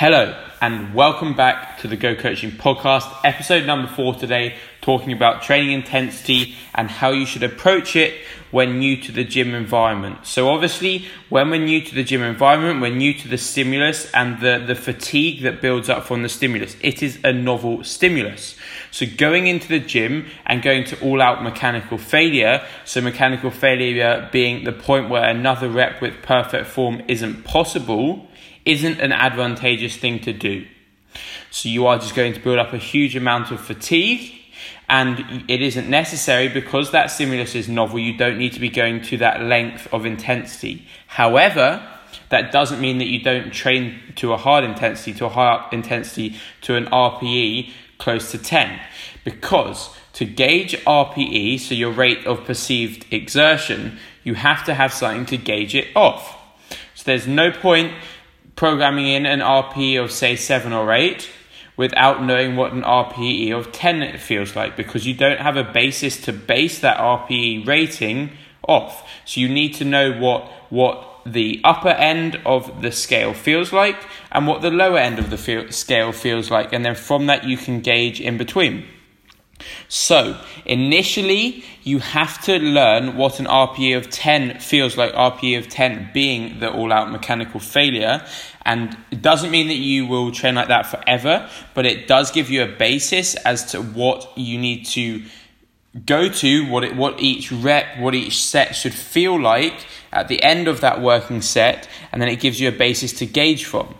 Hello, and welcome back to the Go Coaching Podcast, episode number four today, talking about training intensity and how you should approach it when new to the gym environment. So, obviously, when we're new to the gym environment, we're new to the stimulus and the, the fatigue that builds up from the stimulus. It is a novel stimulus. So, going into the gym and going to all out mechanical failure, so mechanical failure being the point where another rep with perfect form isn't possible isn't an advantageous thing to do. So you are just going to build up a huge amount of fatigue and it isn't necessary because that stimulus is novel. You don't need to be going to that length of intensity. However, that doesn't mean that you don't train to a hard intensity, to a high intensity, to an RPE close to 10. Because to gauge RPE, so your rate of perceived exertion, you have to have something to gauge it off. So there's no point programming in an RPE of, say, 7 or 8 without knowing what an RPE of 10 feels like because you don't have a basis to base that RPE rating off. So you need to know what, what the upper end of the scale feels like and what the lower end of the feel, scale feels like, and then from that you can gauge in between. So, initially, you have to learn what an RPE of 10 feels like, RPE of 10 being the all out mechanical failure. And it doesn't mean that you will train like that forever, but it does give you a basis as to what you need to go to, what, it, what each rep, what each set should feel like at the end of that working set, and then it gives you a basis to gauge from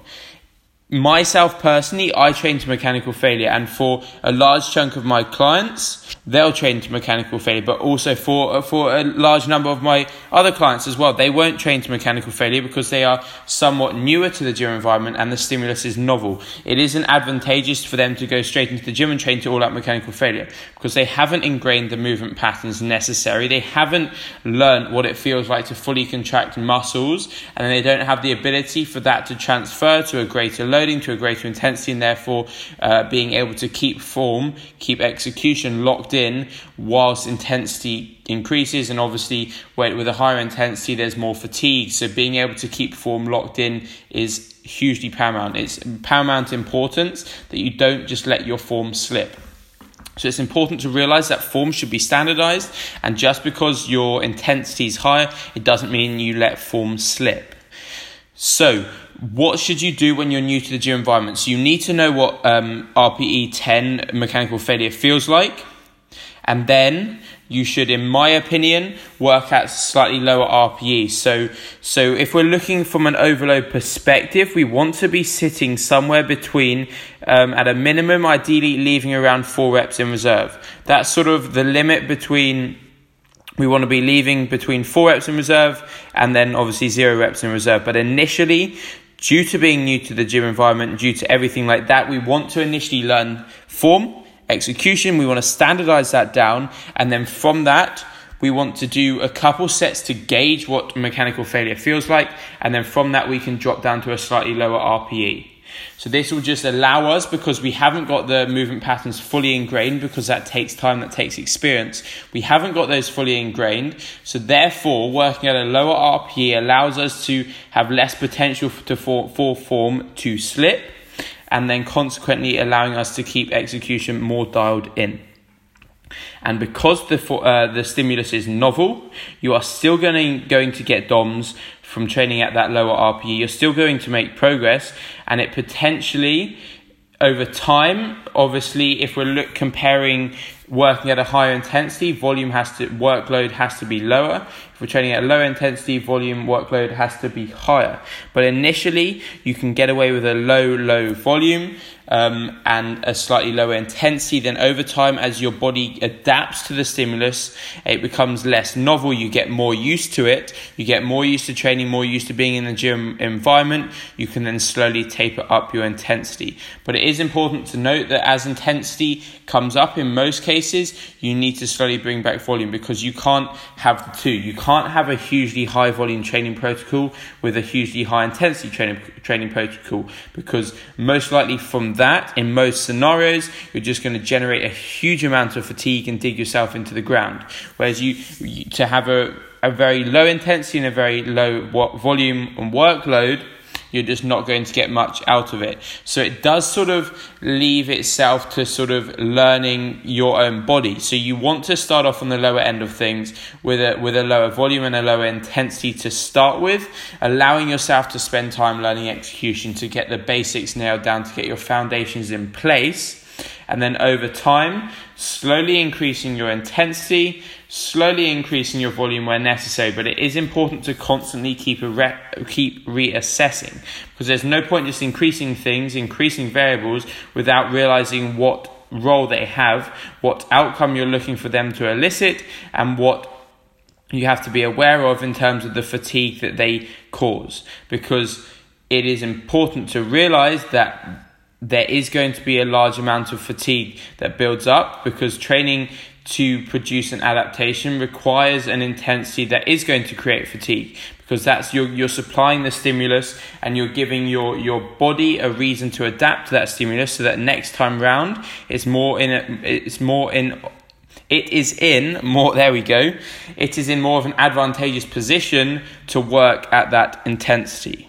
myself personally, I train to mechanical failure, and for a large chunk of my clients, they'll train to mechanical failure. But also for for a large number of my other clients as well, they won't train to mechanical failure because they are somewhat newer to the gym environment and the stimulus is novel. It isn't advantageous for them to go straight into the gym and train to all out mechanical failure because they haven't ingrained the movement patterns necessary. They haven't learned what it feels like to fully contract muscles, and they don't have the ability for that to transfer to a greater level loading to a greater intensity and therefore uh, being able to keep form, keep execution locked in whilst intensity increases. And obviously, with a higher intensity, there's more fatigue. So being able to keep form locked in is hugely paramount. It's paramount importance that you don't just let your form slip. So it's important to realize that form should be standardized, and just because your intensity is higher, it doesn't mean you let form slip. So, what should you do when you're new to the gym environment? So, you need to know what um, RPE 10 mechanical failure feels like, and then you should, in my opinion, work at slightly lower RPE. So, so if we're looking from an overload perspective, we want to be sitting somewhere between, um, at a minimum, ideally leaving around four reps in reserve. That's sort of the limit between we want to be leaving between four reps in reserve and then obviously zero reps in reserve. But initially, due to being new to the gym environment, due to everything like that, we want to initially learn form, execution. We want to standardize that down. And then from that, we want to do a couple sets to gauge what mechanical failure feels like. And then from that, we can drop down to a slightly lower RPE. So this will just allow us, because we haven't got the movement patterns fully ingrained, because that takes time, that takes experience. We haven't got those fully ingrained. So therefore, working at a lower RPE allows us to have less potential to for, for form to slip, and then consequently allowing us to keep execution more dialed in. And because the uh, the stimulus is novel, you are still going going to get DOMs from training at that lower RPE. You're still going to make progress, and it potentially over time obviously if we're look comparing working at a higher intensity volume has to workload has to be lower if we're training at a lower intensity volume workload has to be higher but initially you can get away with a low low volume um, and a slightly lower intensity. Then over time, as your body adapts to the stimulus, it becomes less novel. You get more used to it. You get more used to training, more used to being in the gym environment. You can then slowly taper up your intensity. But it is important to note that as intensity comes up in most cases, you need to slowly bring back volume because you can't have the two. You can't have a hugely high volume training protocol with a hugely high intensity training training protocol because most likely from that, in most scenarios, you're just going to generate a huge amount of fatigue and dig yourself into the ground. Whereas you, you to have a, a very low intensity and a very low volume and workload, you're just not going to get much out of it. So it does sort of leave itself to sort of learning your own body. So you want to start off on the lower end of things with a with a lower volume and a lower intensity to start with, allowing yourself to spend time learning execution to get the basics nailed down, to get your foundations in place and then over time, slowly increasing your intensity, slowly increasing your volume where necessary. But it is important to constantly keep a re- keep reassessing because there's no point just increasing things, increasing variables without realizing what role they have, what outcome you're looking for them to elicit, and what you have to be aware of in terms of the fatigue that they cause because it is important to realize that there is going to be a large amount of fatigue that builds up because training to produce an adaptation requires an intensity that is going to create fatigue because that's you're, you're supplying the stimulus and you're giving your, your body a reason to adapt to that stimulus so that next time round it's more in a, it's more in it is in more there we go it is in more of an advantageous position to work at that intensity.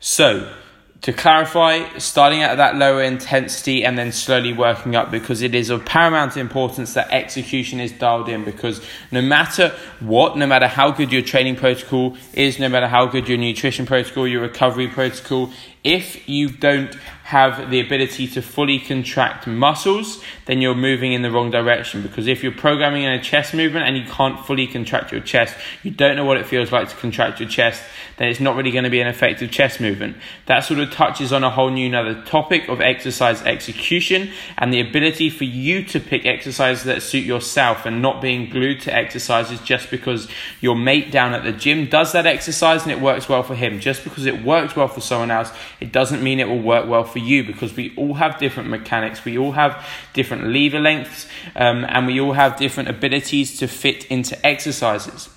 So to clarify, starting at that lower intensity and then slowly working up because it is of paramount importance that execution is dialed in because no matter what, no matter how good your training protocol is, no matter how good your nutrition protocol, your recovery protocol, if you don't have the ability to fully contract muscles, then you're moving in the wrong direction. Because if you're programming in a chest movement and you can't fully contract your chest, you don't know what it feels like to contract your chest, then it's not really going to be an effective chest movement. That sort of touches on a whole new another topic of exercise execution and the ability for you to pick exercises that suit yourself and not being glued to exercises just because your mate down at the gym does that exercise and it works well for him. Just because it works well for someone else, it doesn't mean it will work well for you because we all have different mechanics, we all have different lever lengths, um, and we all have different abilities to fit into exercises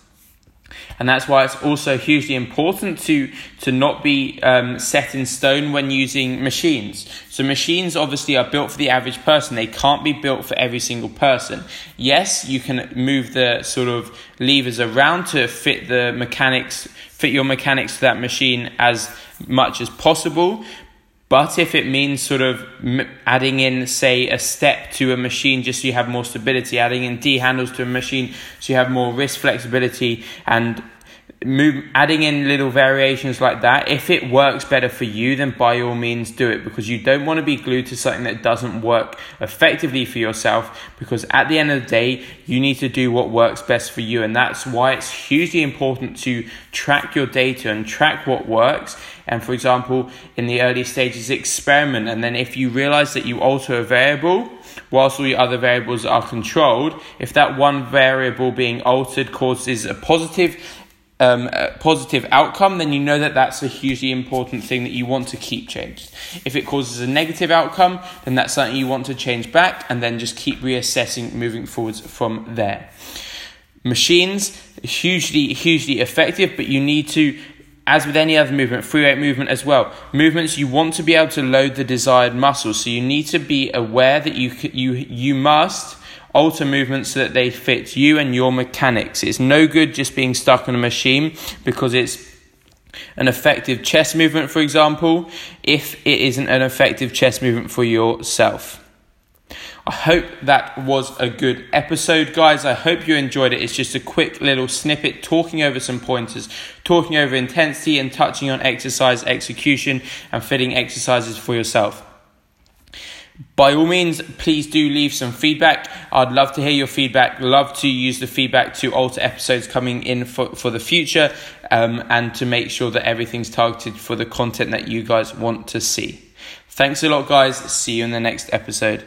and that's why it's also hugely important to to not be um, set in stone when using machines. So machines obviously are built for the average person; they can't be built for every single person. Yes, you can move the sort of levers around to fit the mechanics, fit your mechanics to that machine as much as possible, but if it means sort of adding in, say, a step to a machine just so you have more stability, adding in D handles to a machine so you have more wrist flexibility, and move, adding in little variations like that, if it works better for you, then by all means do it because you don't want to be glued to something that doesn't work effectively for yourself. Because at the end of the day, you need to do what works best for you, and that's why it's hugely important to track your data and track what works and for example, in the early stages, experiment. And then if you realize that you alter a variable, whilst all your other variables are controlled, if that one variable being altered causes a positive um, positive outcome, then you know that that's a hugely important thing that you want to keep changed. If it causes a negative outcome, then that's something you want to change back and then just keep reassessing moving forwards from there. Machines, hugely, hugely effective, but you need to as with any other movement, free weight movement as well, movements you want to be able to load the desired muscles. So you need to be aware that you you you must alter movements so that they fit you and your mechanics. It's no good just being stuck on a machine because it's an effective chest movement, for example, if it isn't an effective chest movement for yourself. I hope that was a good episode, guys. I hope you enjoyed it. It's just a quick little snippet talking over some pointers, talking over intensity, and touching on exercise execution and fitting exercises for yourself. By all means, please do leave some feedback. I'd love to hear your feedback. Love to use the feedback to alter episodes coming in for, for the future um, and to make sure that everything's targeted for the content that you guys want to see. Thanks a lot, guys. See you in the next episode.